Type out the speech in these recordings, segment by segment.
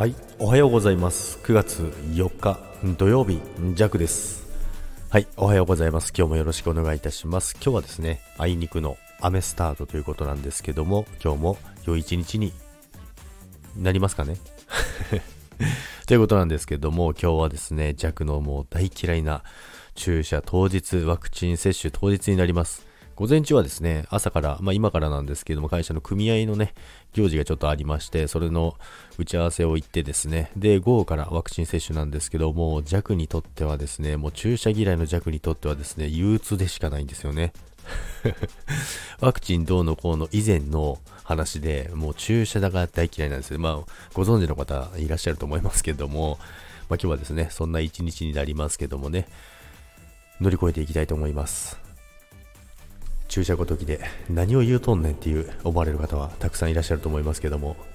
はい、おはようございます。9月4日土曜日、ジャクです。はい、おはようございます。今日もよろしくお願いいたします。今日はですね、あいにくの雨スタートということなんですけども、今日も良い一日になりますかね？ということなんですけども、今日はですね、弱のもう大嫌いな注射当日、ワクチン接種当日になります。午前中はですね、朝から、まあ今からなんですけども、会社の組合のね、行事がちょっとありまして、それの打ち合わせを行ってですね、で、午後からワクチン接種なんですけども、弱にとってはですね、もう注射嫌いの弱にとってはですね、憂鬱でしかないんですよね。ワクチンどうのこうの以前の話で、もう注射だが大嫌いなんですよ。まあ、ご存知の方いらっしゃると思いますけども、まあ今日はですね、そんな一日になりますけどもね、乗り越えていきたいと思います。注射ごときで何を言うとんねんっていう思われる方はたくさんいらっしゃると思いますけども。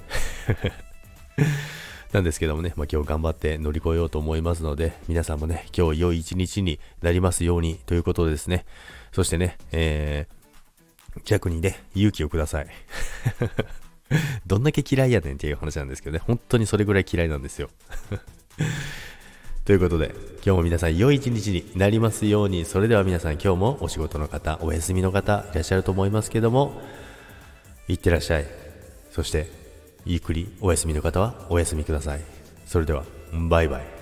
なんですけどもね、まあ、今日頑張って乗り越えようと思いますので皆さんもね今日良い一日になりますようにということでですね。そしてね、えー、逆にね勇気をください。どんだけ嫌いやねんっていう話なんですけどね。本当にそれぐらい嫌いなんですよ。ということで、今日も皆さん良い一日になりますように、それでは皆さん今日もお仕事の方、お休みの方いらっしゃると思いますけども、いってらっしゃい。そして、ゆっくりお休みの方はお休みください。それでは、バイバイ。